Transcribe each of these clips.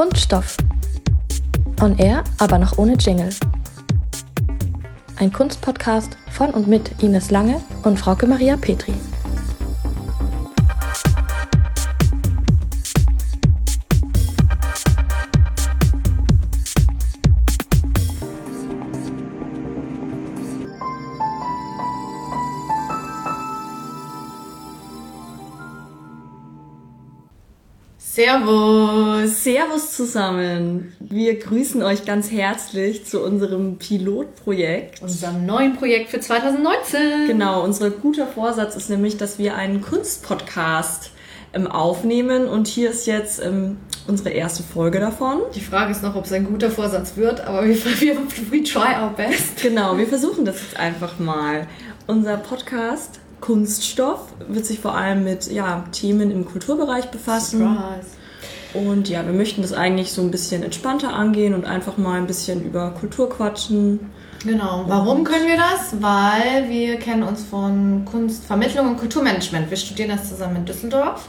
Kunststoff. On Air, aber noch ohne Jingle. Ein Kunstpodcast von und mit Ines Lange und Frauke Maria Petri. Servus! Servus zusammen! Wir grüßen euch ganz herzlich zu unserem Pilotprojekt. Unserem neuen Projekt für 2019. Genau, unser guter Vorsatz ist nämlich, dass wir einen Kunstpodcast ähm, aufnehmen und hier ist jetzt ähm, unsere erste Folge davon. Die Frage ist noch, ob es ein guter Vorsatz wird, aber wir, wir we try our best. Genau, wir versuchen das jetzt einfach mal. Unser Podcast Kunststoff wird sich vor allem mit ja, Themen im Kulturbereich befassen. Surprise. Und ja, wir möchten das eigentlich so ein bisschen entspannter angehen und einfach mal ein bisschen über Kultur quatschen. Genau. Warum können wir das? Weil wir kennen uns von Kunstvermittlung und Kulturmanagement. Wir studieren das zusammen in Düsseldorf.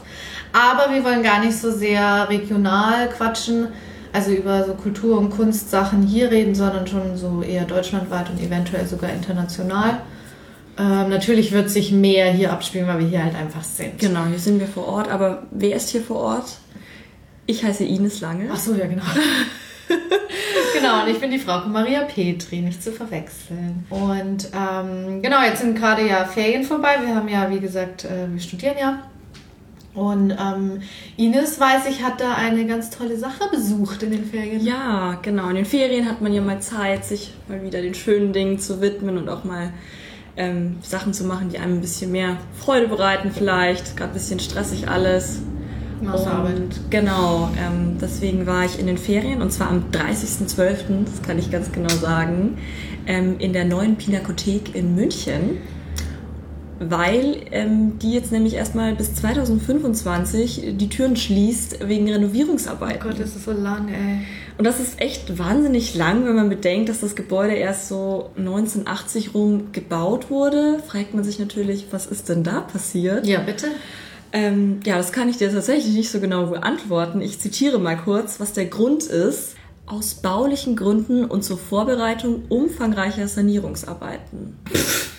Aber wir wollen gar nicht so sehr regional quatschen, also über so Kultur- und Kunstsachen hier reden, sondern schon so eher deutschlandweit und eventuell sogar international. Ähm, natürlich wird sich mehr hier abspielen, weil wir hier halt einfach sind. Genau, hier sind wir vor Ort. Aber wer ist hier vor Ort? Ich heiße Ines Lange. Ach so, ja, genau. genau, und ich bin die Frau Maria Petri, nicht zu verwechseln. Und ähm, genau, jetzt sind gerade ja Ferien vorbei. Wir haben ja, wie gesagt, äh, wir studieren ja. Und ähm, Ines, weiß ich, hat da eine ganz tolle Sache besucht in den Ferien. Ja, genau. In den Ferien hat man ja mal Zeit, sich mal wieder den schönen Dingen zu widmen und auch mal ähm, Sachen zu machen, die einem ein bisschen mehr Freude bereiten vielleicht. Gerade ein bisschen stressig alles. Und genau, ähm, deswegen war ich in den Ferien und zwar am 30.12., das kann ich ganz genau sagen, ähm, in der neuen Pinakothek in München, weil ähm, die jetzt nämlich erstmal bis 2025 die Türen schließt wegen Renovierungsarbeiten. Oh Gott, das ist so lang, ey. Und das ist echt wahnsinnig lang, wenn man bedenkt, dass das Gebäude erst so 1980 rum gebaut wurde. Fragt man sich natürlich, was ist denn da passiert? Ja, bitte. Ähm, ja, das kann ich dir tatsächlich nicht so genau beantworten. Ich zitiere mal kurz, was der Grund ist. Aus baulichen Gründen und zur Vorbereitung umfangreicher Sanierungsarbeiten.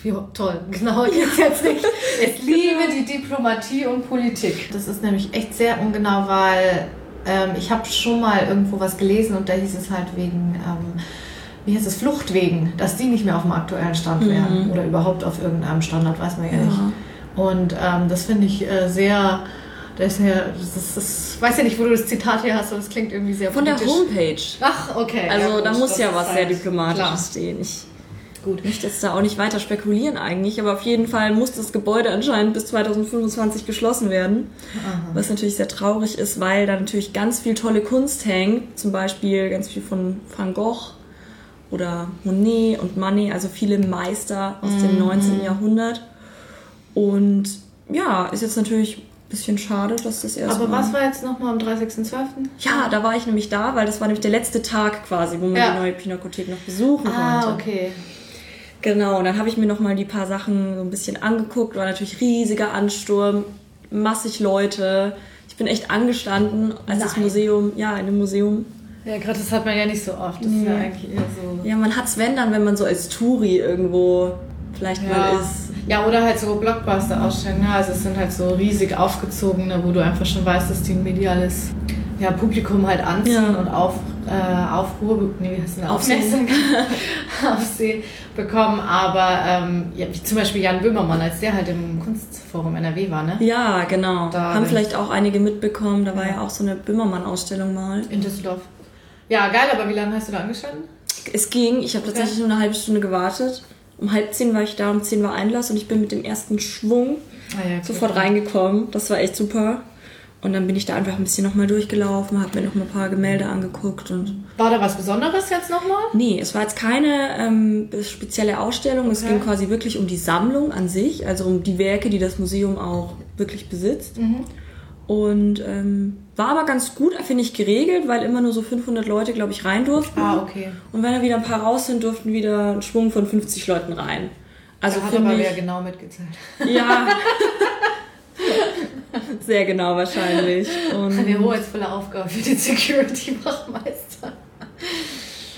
Ja, toll. Genau, jetzt, jetzt nicht. Ich liebe die Diplomatie und Politik. Das ist nämlich echt sehr ungenau, weil ähm, ich habe schon mal irgendwo was gelesen und da hieß es halt wegen, ähm, wie heißt es, Fluchtwegen, dass die nicht mehr auf dem aktuellen Stand wären oder überhaupt auf irgendeinem Standard, weiß man ja, Ja. nicht. Und ähm, das finde ich äh, sehr, das ist ja, das ist, weiß ja nicht, wo du das Zitat her hast, aber das klingt irgendwie sehr Von der politisch. Homepage. Ach, okay. Also ja, da gut, muss das ja was halt sehr Diplomatisches stehen. Ich Gut. möchte jetzt da auch nicht weiter spekulieren eigentlich, aber auf jeden Fall muss das Gebäude anscheinend bis 2025 geschlossen werden. Was natürlich sehr traurig ist, weil da natürlich ganz viel tolle Kunst hängt. Zum Beispiel ganz viel von Van Gogh oder Monet und Manet, also viele Meister aus dem 19. Jahrhundert. Und ja, ist jetzt natürlich ein bisschen schade, dass das erst Aber mal- was war jetzt nochmal am 30.12.? Ja, da war ich nämlich da, weil das war nämlich der letzte Tag quasi, wo man Ja. die neue Pinakothek noch besuchen Ah, konnte. okay. Genau, und dann habe ich mir noch mal die paar Sachen so ein bisschen angeguckt. War natürlich riesiger Ansturm, massig Leute. Ich bin echt angestanden, als das Nein. Museum, ja, in dem Museum. Ja, gerade das hat man ja nicht so oft. Das ist ja eigentlich eher so. Ja, man hat's wenn dann, wenn man so als Touri irgendwo vielleicht mal ist. Ja, oder halt so Blockbuster-Ausstellungen. Ne? Also es sind halt so riesig aufgezogene, wo du einfach schon weißt, dass die ein mediales ja, Publikum halt anziehen Ja. und auf, äh, Aufruhr, nee, wie heißt denn das? Aufsehen. Aufmerksamkeit- Aufsehen bekommen. Aber ähm, ja, wie zum Beispiel Jan Böhmermann, als der halt im Kunstforum NRW war, ne? Ja, genau. Da Haben vielleicht auch einige mitbekommen. Da war ja auch so eine Böhmermann-Ausstellung mal. In Düsseldorf. Ja, geil, aber wie lange hast du da angestanden? Es ging, ich habe tatsächlich nur eine halbe Stunde gewartet. Um halb zehn war ich da, um zehn war Einlass und ich bin mit dem ersten Schwung Ah, ja, sofort reingekommen. Das war echt super. Und dann bin ich da einfach ein bisschen nochmal durchgelaufen, habe mir noch mal ein paar Gemälde angeguckt und. War da was Besonderes jetzt nochmal? Nee, es war jetzt keine ähm, spezielle Ausstellung. Es Okay. ging quasi wirklich um die Sammlung an sich, also um die Werke, die das Museum auch wirklich besitzt. Und ähm, war aber ganz gut, finde ich, geregelt, weil immer nur so 500 Leute, glaube ich, rein durften. Ah, okay. Und wenn da wieder ein paar raus sind, durften wieder ein Schwung von 50 Leuten rein. Also Da hat aber ich, wer genau mitgezählt. ja, Sehr genau wahrscheinlich. Und Eine hoheitsvolle Aufgabe für den Security-Wachmeister.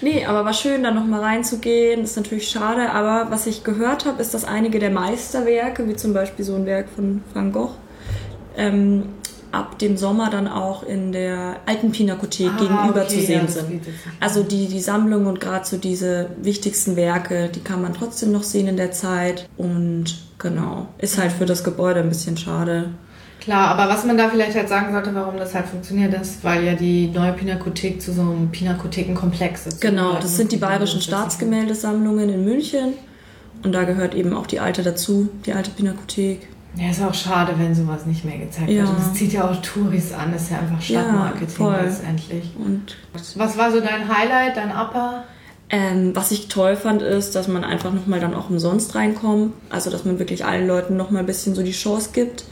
Nee, aber war schön, da nochmal reinzugehen. Ist natürlich schade, aber was ich gehört habe, ist, dass einige der Meisterwerke, wie zum Beispiel so ein Werk von Van Gogh, ähm, ab dem Sommer dann auch in der alten Pinakothek Ah, gegenüber okay, zu ja, sehen das sind. Also die, die Sammlung und gerade so diese wichtigsten Werke, die kann man trotzdem noch sehen in der Zeit. Und genau, ist halt für das Gebäude ein bisschen schade. Klar, aber was man da vielleicht halt sagen sollte, warum das halt funktioniert, ist, weil ja die neue Pinakothek zu so einem Pinakothekenkomplex ist. Genau, das sind die bayerischen Staatsgemäldesammlungen in München. Und da gehört eben auch die alte dazu, die alte Pinakothek. Ja, ist auch schade, wenn sowas nicht mehr gezeigt Ja. wird. Und das zieht ja auch Touris an, das ist ja einfach Stadtmarketing voll. letztendlich. Und Was war so dein Highlight, dein Upper? ähm, was ich toll fand, ist, dass man einfach nochmal dann auch umsonst reinkommt. Also, dass man wirklich allen Leuten nochmal ein bisschen so die Chance gibt.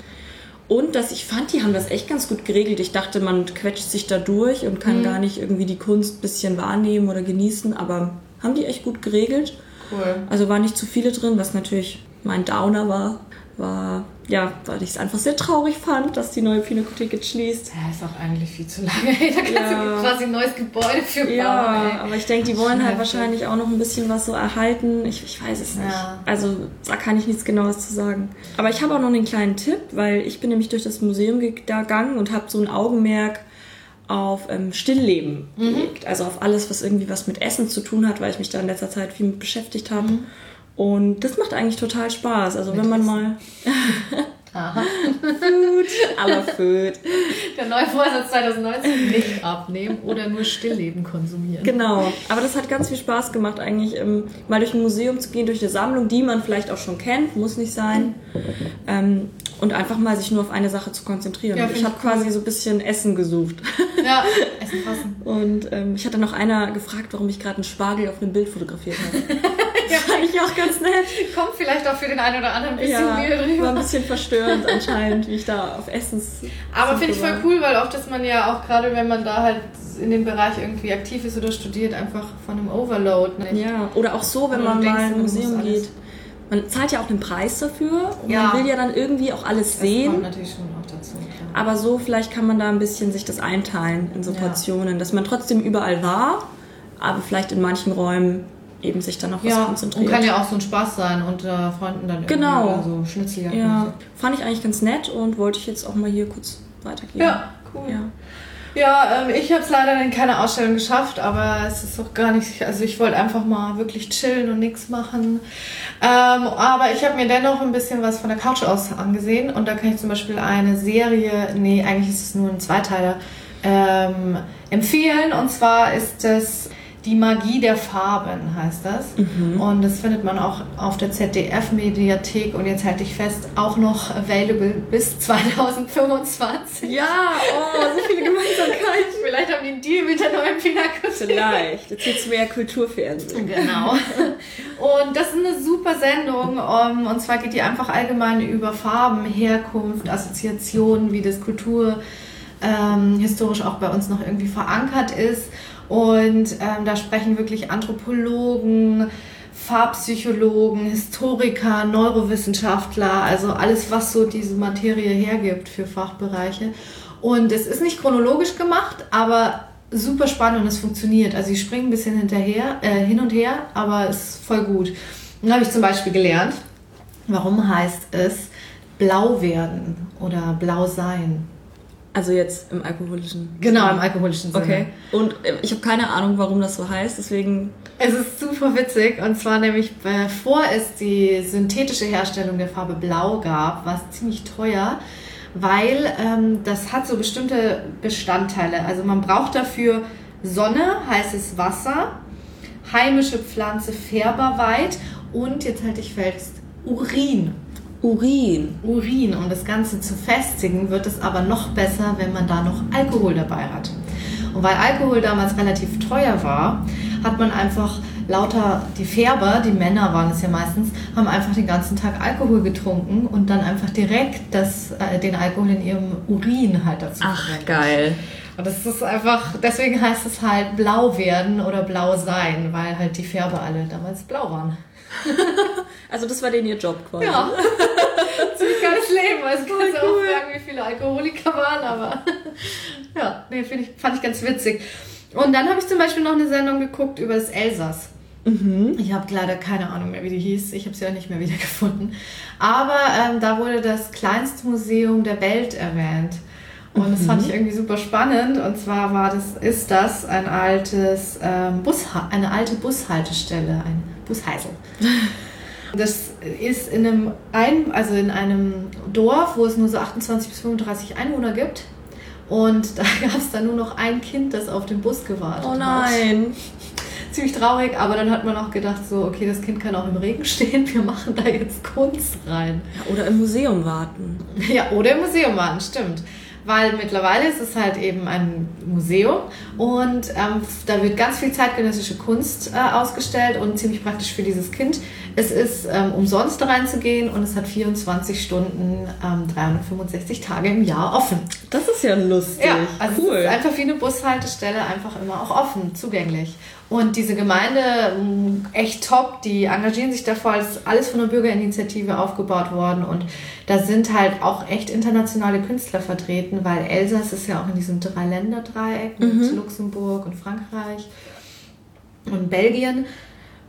Und dass ich fand, die haben das echt ganz gut geregelt. Ich dachte, man quetscht sich da durch und kann gar nicht irgendwie die Kunst ein bisschen wahrnehmen oder genießen. Aber haben die echt gut geregelt. Cool. Also war nicht zu viele drin, was natürlich mein Downer war. War, ja, weil ich es einfach sehr traurig fand, dass die neue Pinakothek jetzt schließt. Ja, ist auch eigentlich viel zu lange. Da kannst Ja. du quasi ein neues Gebäude für bauen. Ja, ey. aber ich denke, die wollen halt wahrscheinlich auch noch ein bisschen was so erhalten. Ich, ich weiß es nicht. Ja. Also da kann ich nichts Genaues zu sagen. Aber ich habe auch noch einen kleinen Tipp, weil ich bin nämlich durch das Museum gegangen und habe so ein Augenmerk auf ähm, Stillleben gelegt. Also auf alles, was irgendwie was mit Essen zu tun hat, weil ich mich da in letzter Zeit viel mit beschäftigt habe. Und das macht eigentlich total Spaß. Also wenn man mal Aha. Food, aber Food. Der neue Vorsatz 2019, nicht abnehmen oder nur Stillleben konsumieren. Genau, aber das hat ganz viel Spaß gemacht, eigentlich ähm, mal durch ein Museum zu gehen, durch eine Sammlung, die man vielleicht auch schon kennt, muss nicht sein. Ähm, und einfach mal sich nur auf eine Sache zu konzentrieren. Ja, ich habe cool. quasi so ein bisschen Essen gesucht. Ja, Essen fassen. Und ähm, ich hatte noch einer gefragt, warum ich gerade einen Spargel auf einem Bild fotografiert habe. Das fand ich auch ganz nett. Kommt vielleicht auch für den einen oder anderen ein bisschen Ja, Mühe war ein bisschen verstörend anscheinend, wie ich da auf Essens. Aber finde ich voll cool, weil oft ist man ja auch gerade, wenn man da halt in dem Bereich irgendwie aktiv ist oder studiert, einfach von einem Overload. Ne? Ja, oder auch so, wenn man du mal in ein Museum geht. Man zahlt ja auch einen Preis dafür und Ja. man will ja dann irgendwie auch alles Das sehen. kommt natürlich schon auch dazu. Klar. Aber so vielleicht kann man da ein bisschen sich das einteilen in so Ja. Portionen, dass man trotzdem überall war, aber vielleicht in manchen Räumen eben sich dann auf was Ja, und konzentriert. kann ja auch so ein Spaß sein unter Freunden dann irgendwie Genau. oder so Schnitzeljagd. ja, fand ich eigentlich ganz nett und wollte ich jetzt auch mal hier kurz weitergeben. Ja, cool. Ja. Ja, ähm, ich habe es leider in keine Ausstellung geschafft, aber es ist auch gar nicht, also ich wollte einfach mal wirklich chillen und nichts machen. Ähm, aber ich habe mir dennoch ein bisschen was von der Couch aus angesehen und da kann ich zum Beispiel eine Serie, nee, eigentlich ist es nur ein Zweiteiler, ähm, empfehlen und zwar ist es die Magie der Farben heißt das. Und das findet man auch auf der ZDF-Mediathek und jetzt halte ich fest, auch noch available bis 2025. ja, oh, so viele Gemeinsamkeiten. Vielleicht haben die einen Deal mit der neuen Pinakothek. Vielleicht. Jetzt gibt's mehr Kulturfernsehen. Genau. Und das ist eine super Sendung. um, Und zwar geht die einfach allgemein über Farben, Herkunft, Assoziationen, wie das Kultur ähm, historisch auch bei uns noch irgendwie verankert ist. Und ähm, da sprechen wirklich Anthropologen, Farbpsychologen, Historiker, Neurowissenschaftler, also alles, was so diese Materie hergibt für Fachbereiche. Und es ist nicht chronologisch gemacht, aber super spannend und es funktioniert. Also ich springe ein bisschen hinterher, äh, hin und her, aber es ist voll gut. Dann habe ich zum Beispiel gelernt, warum heißt es blau werden oder blau sein. Also jetzt im alkoholischen. Genau, im alkoholischen Sinne. Okay. Und äh, ich habe keine Ahnung, warum das so heißt, deswegen. Es ist super witzig und zwar nämlich bevor es die synthetische Herstellung der Farbe Blau gab, war es ziemlich teuer, weil ähm, das hat so bestimmte Bestandteile. Also man braucht dafür Sonne, heißes Wasser, heimische Pflanze Färberweit und jetzt halte ich fest Urin. Urin. Urin, um das Ganze zu festigen, wird es aber noch besser, wenn man da noch Alkohol dabei hat. Und weil Alkohol damals relativ teuer war, hat man einfach lauter, die Färber, die Männer waren es ja meistens, haben einfach den ganzen Tag Alkohol getrunken und dann einfach direkt das, äh, den Alkohol in ihrem Urin halt dazu Ach, verwendet. geil. Und das ist einfach, deswegen heißt es halt blau werden oder blau sein, weil halt die Färber alle damals blau waren. Also das war denen ihr Job quasi. Ja. Leben. Also kannst du auch fragen, wie viele Alkoholiker waren, aber ja, nee, ich, fand ich ganz witzig. Und dann habe ich zum Beispiel noch eine Sendung geguckt über das Elsass. Mhm. Ich habe leider keine Ahnung mehr, wie die hieß. Ich habe sie auch nicht mehr wiedergefunden. Aber ähm, da wurde das kleinste Museum der Welt erwähnt. Und das fand ich mhm. irgendwie super spannend. Und zwar war das, ist das ein altes ähm, Bus, eine alte Bushaltestelle, ein Busheisel. Das ist in einem, ein, also in einem Dorf, wo es nur so 28 bis 35 Einwohner gibt. Und da gab es dann nur noch ein Kind, das auf den Bus gewartet hat. Oh nein. Hat. Ziemlich traurig, aber dann hat man auch gedacht, so, okay, das Kind kann auch im Regen stehen, wir machen da jetzt Kunst rein. Ja, oder im Museum warten. Ja, oder im Museum warten, stimmt weil mittlerweile ist es halt eben ein Museum und ähm, da wird ganz viel zeitgenössische Kunst äh, ausgestellt und ziemlich praktisch für dieses Kind. Es ist ähm, umsonst da reinzugehen und es hat 24 Stunden, ähm, 365 Tage im Jahr offen. Das ist ja lustig. Ja, also cool. es ist einfach wie eine Bushaltestelle, einfach immer auch offen, zugänglich. Und diese Gemeinde, mm, echt top, die engagieren sich davor, ist alles von der Bürgerinitiative aufgebaut worden und da sind halt auch echt internationale Künstler vertreten, weil Elsass ist ja auch in diesem Dreiländeredreieck mit mhm. Luxemburg und Frankreich und Belgien.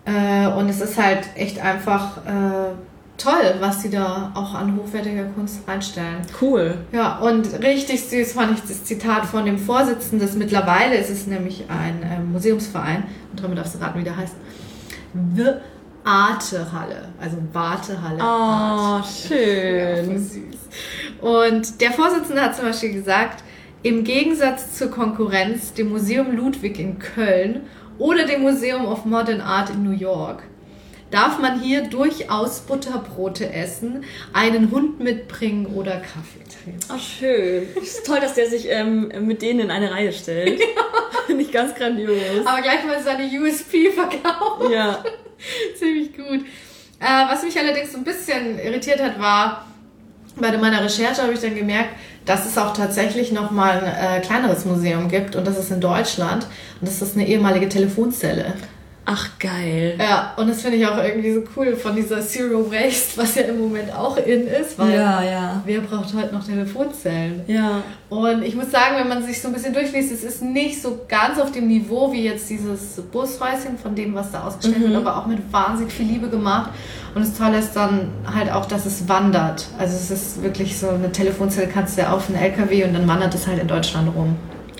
Äh, und es ist halt echt einfach äh, toll, was sie da auch an hochwertiger Kunst reinstellen. Cool. Ja, und richtig süß fand ich das Zitat von dem Vorsitzenden. Das mittlerweile ist es nämlich ein äh, Museumsverein. Und damit darfst du raten, wie der heißt. The Artehalle. Also Wartehalle. Oh, Art. schön. Ja, süß. Und der Vorsitzende hat zum Beispiel gesagt, im Gegensatz zur Konkurrenz, dem Museum Ludwig in Köln oder dem Museum of Modern Art in New York, darf man hier durchaus Butterbrote essen, einen Hund mitbringen oder Kaffee trinken. Ach, schön. Ist toll, dass der sich ähm, mit denen in eine Reihe stellt. Ja. Nicht ganz grandios. Aber gleich mal seine USP verkauft. Ja. Ziemlich gut. Äh, was mich allerdings so ein bisschen irritiert hat, war, bei meiner Recherche habe ich dann gemerkt, dass es auch tatsächlich nochmal ein äh, kleineres Museum gibt und das ist in Deutschland und das ist eine ehemalige Telefonzelle. Ach, geil. Ja, und das finde ich auch irgendwie so cool von dieser Zero Waste, was ja im Moment auch in ist, weil ja, ja. wer braucht heute noch Telefonzellen? Ja. Und ich muss sagen, wenn man sich so ein bisschen durchliest, es ist nicht so ganz auf dem Niveau wie jetzt dieses Bushäuschen von dem, was da ausgestellt mhm. wird, aber auch mit wahnsinnig viel Liebe gemacht. Und das Tolle ist dann halt auch, dass es wandert. Also es ist wirklich so eine Telefonzelle kannst du ja auf einen LKW und dann wandert es halt in Deutschland rum.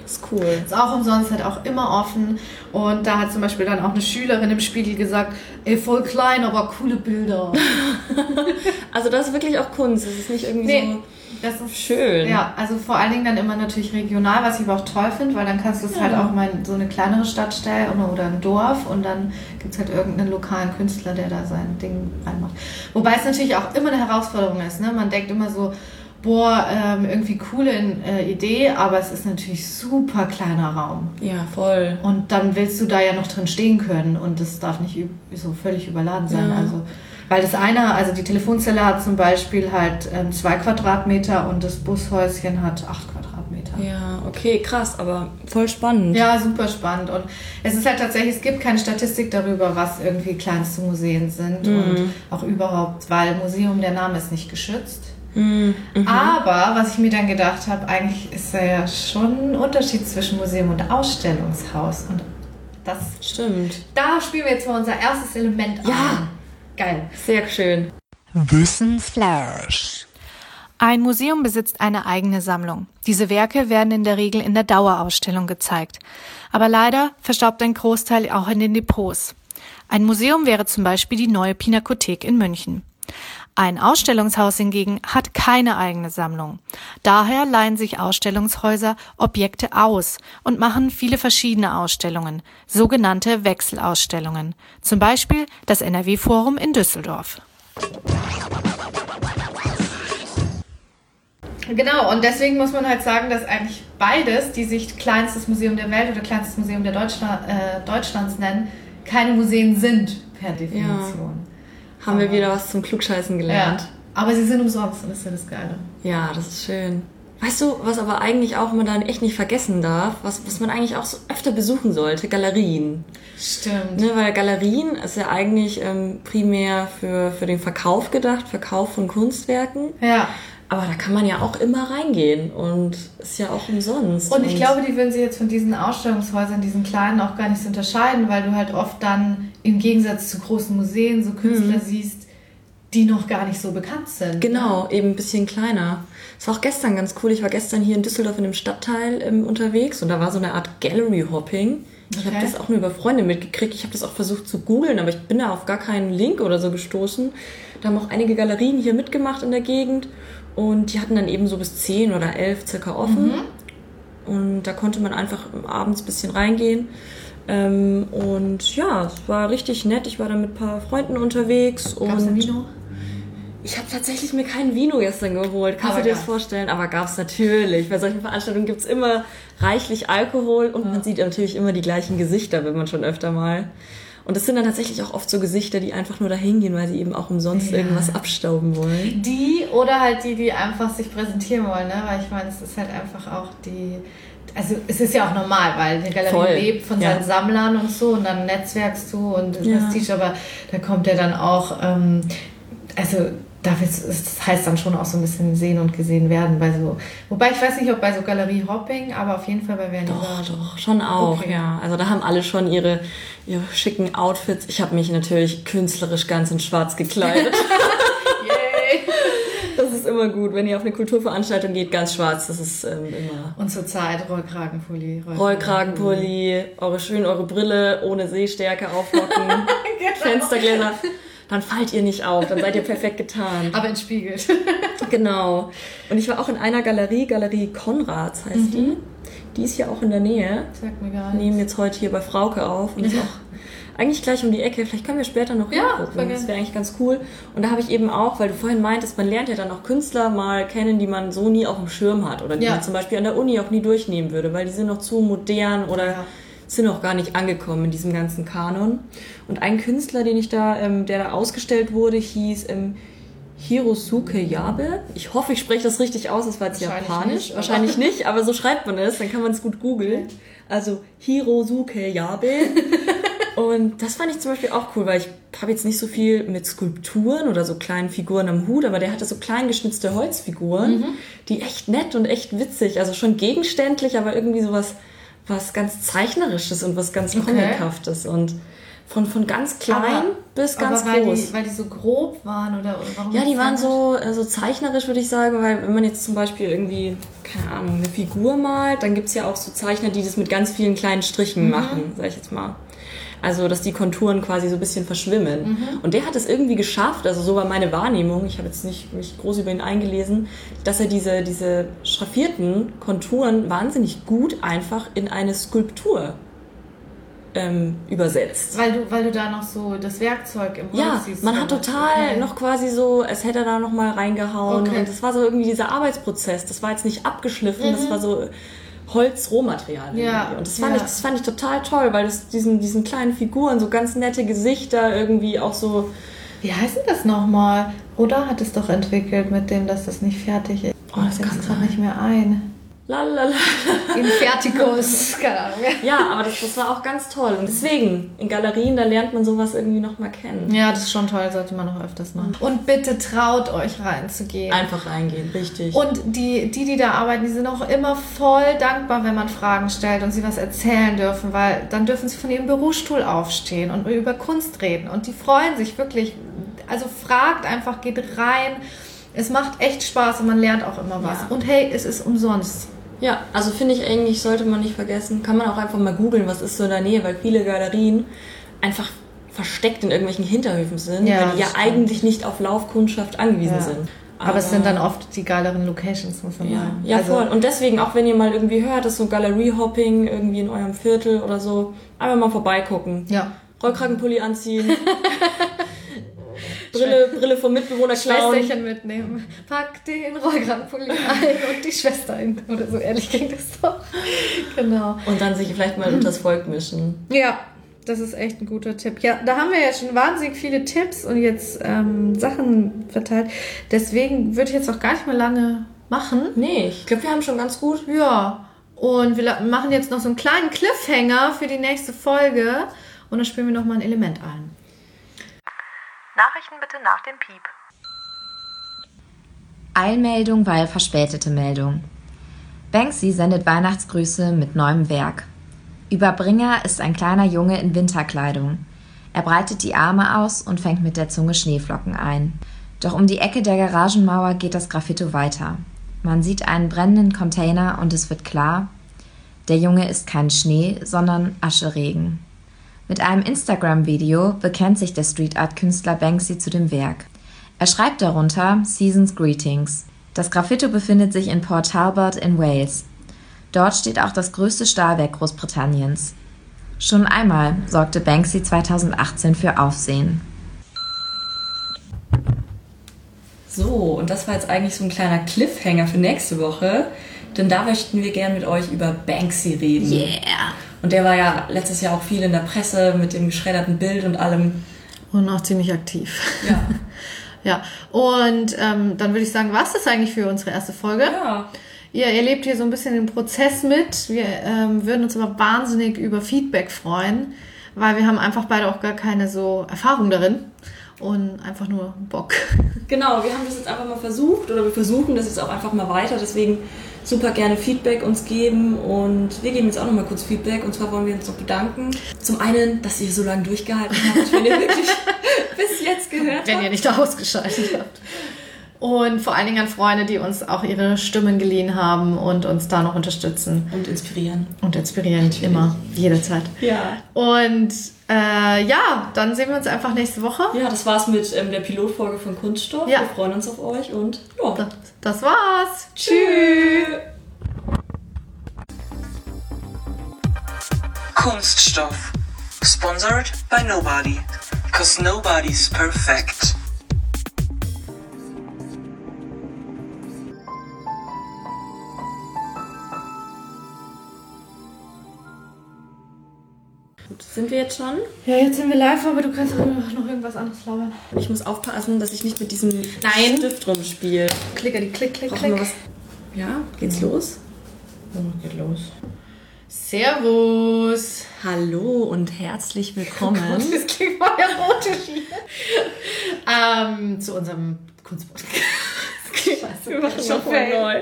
Ist cool. Ist auch umsonst, halt auch immer offen. Und da hat zum Beispiel dann auch eine Schülerin im Spiegel gesagt, ey, voll klein, aber coole Bilder. also das ist wirklich auch Kunst. Das ist nicht irgendwie nee. so das ist schön. Ja, also vor allen Dingen dann immer natürlich regional, was ich aber auch toll finde, weil dann kannst du es halt ja. halt auch mal in so eine kleinere Stadt stellen oder, oder ein Dorf und dann gibt es halt irgendeinen lokalen Künstler, der da sein Ding reinmacht. Wobei es natürlich auch immer eine Herausforderung ist. Ne? Man denkt immer so, boah, ähm, irgendwie coole äh, Idee, aber es ist natürlich super kleiner Raum. Ja, voll. Und dann willst du da ja noch drin stehen können und das darf nicht so völlig überladen sein. Ja. Also, weil das eine, also die Telefonzelle hat zum Beispiel halt ähm, zwei Quadratmeter und das Bushäuschen hat acht Quadratmeter. Ja, okay, krass, aber voll spannend. Ja, super spannend. Und es ist halt tatsächlich, es gibt keine Statistik darüber, was irgendwie kleinste Museen sind mhm. und auch überhaupt, weil Museum, der Name ist nicht geschützt. Mhm. Aber was ich mir dann gedacht habe, eigentlich ist da ja schon ein Unterschied zwischen Museum und Ausstellungshaus. Und das stimmt. Da spielen wir jetzt mal unser erstes Element ja. an. Geil. Sehr schön. Wissensflash. Ein Museum besitzt eine eigene Sammlung. Diese Werke werden in der Regel in der Dauerausstellung gezeigt. Aber leider verstaubt ein Großteil auch in den Depots. Ein Museum wäre zum Beispiel die Neue Pinakothek in München. Ein Ausstellungshaus hingegen hat keine eigene Sammlung. Daher leihen sich Ausstellungshäuser Objekte aus und machen viele verschiedene Ausstellungen, sogenannte Wechselausstellungen, zum Beispiel das NRW Forum in Düsseldorf. Genau, und deswegen muss man halt sagen, dass eigentlich beides, die sich kleinstes Museum der Welt oder kleinstes Museum der Deutschland, äh, Deutschlands nennen, keine Museen sind per Definition. Ja haben wir wieder was zum Klugscheißen gelernt. Ja. Aber sie sind umsonst und das ist ja das Geile. Ja, das ist schön. Weißt du, was aber eigentlich auch man dann echt nicht vergessen darf, was, was man eigentlich auch so öfter besuchen sollte? Galerien. Stimmt. Ne, weil Galerien ist ja eigentlich ähm, primär für, für den Verkauf gedacht, Verkauf von Kunstwerken. Ja. Aber da kann man ja auch immer reingehen und ist ja auch umsonst. Und ich glaube, die würden sich jetzt von diesen Ausstellungshäusern, diesen kleinen, auch gar nicht so unterscheiden, weil du halt oft dann im Gegensatz zu großen Museen so Künstler siehst, die noch gar nicht so bekannt sind. Genau, eben ein bisschen kleiner. Es war auch gestern ganz cool. Ich war gestern hier in Düsseldorf in dem Stadtteil ähm, unterwegs und da war so eine Art Gallery Hopping. Ich habe das auch nur über Freunde mitgekriegt. Ich habe das auch versucht zu googeln, aber ich bin da auf gar keinen Link oder so gestoßen. Da haben auch einige Galerien hier mitgemacht in der Gegend und die hatten dann eben so bis 10 oder 11 circa offen. Und da konnte man einfach abends ein bisschen reingehen. Ähm, und ja, es war richtig nett. Ich war da mit ein paar Freunden unterwegs. Gab's ein und Vino? Ich habe tatsächlich mir kein Vino gestern geholt. Kannst Aber du dir das vorstellen? Aber gab's natürlich. Bei solchen Veranstaltungen gibt's immer reichlich Alkohol und man sieht natürlich immer die gleichen Gesichter, wenn man schon öfter mal. Und das sind dann tatsächlich auch oft so Gesichter, die einfach nur dahin gehen, weil sie eben auch umsonst Ja. irgendwas abstauben wollen. Die oder halt die, die einfach sich präsentieren wollen, ne? Weil ich meine, es ist halt einfach auch die. Also es ist ja auch normal, weil eine Galerie Voll. lebt von Ja. seinen Sammlern und so und dann netzwerkst du und Ja. Prestige, aber da kommt ja dann auch, ähm, also das heißt dann schon auch so ein bisschen sehen und gesehen werden bei so, wobei ich weiß nicht, ob bei so Galerie-Hopping, aber auf jeden Fall bei Vernier. Doch, doch, schon auch, Okay. ja. Also da haben alle schon ihre, ihre schicken Outfits. Ich habe mich natürlich künstlerisch ganz in schwarz gekleidet. Yay! Das ist immer gut, wenn ihr auf eine Kulturveranstaltung geht, ganz schwarz. Das ist ähm, immer Und zur Zeit Rollkragenpulli. Rollkragenpulli, eure schön eure Brille ohne Sehstärke auflocken, Fenstergläser. Dann fallt ihr nicht auf, dann seid ihr perfekt getarnt. Aber entspiegelt. Genau. Und ich war auch in einer Galerie, Galerie Konrads heißt die. Die ist hier auch in der Nähe. Sagt mir gar Wir nehmen nichts. jetzt heute hier bei Frauke auf und ist auch eigentlich gleich um die Ecke. Vielleicht können wir später noch Ja, hingucken. Das wäre eigentlich ganz cool. Und da habe ich eben auch, weil du vorhin meintest, man lernt ja dann auch Künstler mal kennen, die man so nie auf dem Schirm hat oder die Ja. man zum Beispiel an der Uni auch nie durchnehmen würde, weil die sind noch zu modern oder Ja. Sind noch gar nicht angekommen in diesem ganzen Kanon. Und ein Künstler, den ich da, ähm, der da ausgestellt wurde, hieß ähm, Hirosuke Yabe. Ich hoffe, ich spreche das richtig aus. Das war jetzt Wahrscheinlich japanisch. nicht, Wahrscheinlich nicht, aber so schreibt man es. Dann kann man es gut googeln. Also Hirosuke Yabe. Und das fand ich zum Beispiel auch cool, weil ich habe jetzt nicht so viel mit Skulpturen oder so kleinen Figuren am Hut, aber der hatte so klein geschnitzte Holzfiguren, Mhm. die echt nett und echt witzig, also schon gegenständlich, aber irgendwie sowas was ganz zeichnerisches und was ganz Okay. comichaftes und von, von ganz klein Aber- bis ganz aber weil groß. Die, weil die so grob waren oder, warum? Ja, die waren so, so zeichnerisch, würde ich sagen, weil wenn man jetzt zum Beispiel irgendwie, keine Ahnung, eine Figur malt, dann gibt's ja auch so Zeichner, die das mit ganz vielen kleinen Strichen machen, sag ich jetzt mal. Also, dass die Konturen quasi so ein bisschen verschwimmen. Und der hat es irgendwie geschafft, also so war meine Wahrnehmung, ich habe jetzt nicht mich groß über ihn eingelesen, dass er diese, diese schraffierten Konturen wahnsinnig gut einfach in eine Skulptur ähm, übersetzt. Weil du, weil du da noch so das Werkzeug im Holz Ja, siehst. man oder hat total Okay. noch quasi so, als hätte er da noch mal reingehauen. Okay. Und das war so irgendwie dieser Arbeitsprozess. Das war jetzt nicht abgeschliffen, das war so Holz-Rohmaterial. Ja. Und das fand, ja. ich, das fand ich total toll, weil das diesen, diesen kleinen Figuren, so ganz nette Gesichter irgendwie auch so. Wie heißt denn das nochmal? Roda hat es doch entwickelt mit dem, dass das nicht fertig ist. Oh, das kann grad sein. nicht mehr ein. Lalala. Inferticus, keine Ahnung. Ja, aber das, das war auch ganz toll. Und deswegen, in Galerien, da lernt man sowas irgendwie noch mal kennen. Ja, das ist schon toll, sollte man noch öfters machen. Und bitte traut euch reinzugehen. Einfach reingehen, richtig. Und die, die, die da arbeiten, die sind auch immer voll dankbar, wenn man Fragen stellt und sie was erzählen dürfen, weil dann dürfen sie von ihrem Bürostuhl aufstehen und über Kunst reden. Und die freuen sich wirklich. Also fragt einfach, geht rein. Es macht echt Spaß und man lernt auch immer was. Ja. Und hey, es ist umsonst. Ja, also finde ich eigentlich, sollte man nicht vergessen, kann man auch einfach mal googeln, was ist so in der Nähe, weil viele Galerien einfach versteckt in irgendwelchen Hinterhöfen sind, Ja, weil die ja stimmt. eigentlich nicht auf Laufkundschaft angewiesen Ja. sind. Aber, es sind dann oft die geileren Locations, muss man ja, sagen. ja Also, voll. Und deswegen, auch wenn ihr mal irgendwie hört, dass so Galerie-Hopping irgendwie in eurem Viertel oder so, einfach mal vorbeigucken. Ja. Rollkragenpulli anziehen. Brille, Brille vom Mitbewohner klauen. Schwesterchen mitnehmen. Pack den Rollkragenpulli ein und die Schwester hin. Oder so ehrlich ging das doch. Genau. Und dann sich vielleicht mal unters Volk mischen. Ja, das ist echt ein guter Tipp. Ja, da haben wir ja schon wahnsinnig viele Tipps und jetzt ähm, Sachen verteilt. Deswegen würde ich jetzt auch gar nicht mehr lange machen. Nee, ich glaube, wir haben schon ganz gut. Ja. Und wir machen jetzt noch so einen kleinen Cliffhanger für die nächste Folge. Und dann spielen wir noch mal ein Element ein. Nachrichten bitte nach dem Piep. Eilmeldung, weil verspätete Meldung. Banksy sendet Weihnachtsgrüße mit neuem Werk. Überbringer ist ein kleiner Junge in Winterkleidung. Er breitet die Arme aus und fängt mit der Zunge Schneeflocken ein. Doch um die Ecke der Garagenmauer geht das Graffito weiter. Man sieht einen brennenden Container und es wird klar, der Junge ist kein Schnee, sondern Ascheregen. Mit einem Instagram-Video bekennt sich der Street Art-Künstler Banksy zu dem Werk. Er schreibt darunter Seasons Greetings. Das Graffito befindet sich in Port Talbot in Wales. Dort steht auch das größte Stahlwerk Großbritanniens. Schon einmal sorgte Banksy 2018 für Aufsehen. So, und das war jetzt eigentlich so ein kleiner Cliffhanger für nächste Woche. Denn da möchten wir gern mit euch über Banksy reden. Yeah. Und der war ja letztes Jahr auch viel in der Presse mit dem geschredderten Bild und allem. Und auch ziemlich aktiv. Ja. Ja. Und ähm, dann würde ich sagen, was ist eigentlich für unsere erste Folge? ja. Ihr erlebt hier so ein bisschen den Prozess mit. Wir ähm, würden uns aber wahnsinnig über Feedback freuen, weil wir haben einfach beide auch gar keine so Erfahrung darin und einfach nur Bock. Genau, wir haben das jetzt einfach mal versucht oder wir versuchen das jetzt auch einfach mal weiter. Deswegen super gerne Feedback uns geben und wir geben jetzt auch noch mal kurz Feedback. Und zwar wollen wir uns noch bedanken. Zum einen, dass ihr so lange durchgehalten habt, wenn ihr wirklich bis jetzt gehört Wenn habt. ihr nicht ausgeschaltet habt. Und vor allen Dingen an Freunde, die uns auch ihre Stimmen geliehen haben und uns da noch unterstützen Und inspirieren. und inspirieren. Immer, jederzeit. Ja. Und äh, ja, dann sehen wir uns einfach nächste Woche. Ja, das war's mit ähm, der Pilotfolge von Kunststoff. Ja. Wir freuen uns auf euch und ja. Das, das war's. Tschüss. Kunststoff. Sponsored by nobody. Cause nobody's perfect. Sind wir jetzt schon? Ja, jetzt sind wir live, aber du kannst noch irgendwas anderes labern. Ich muss aufpassen, dass ich nicht mit diesem Nein. Stift rumspiele. Klicker, die klick, klick, Brauchen klick. Ja, geht's los? Oh, geht los. Servus. Hallo und herzlich willkommen. Das klingt voll erotisch hier. ähm, zu unserem Kunstpodcast. Wir machen schon voll neu.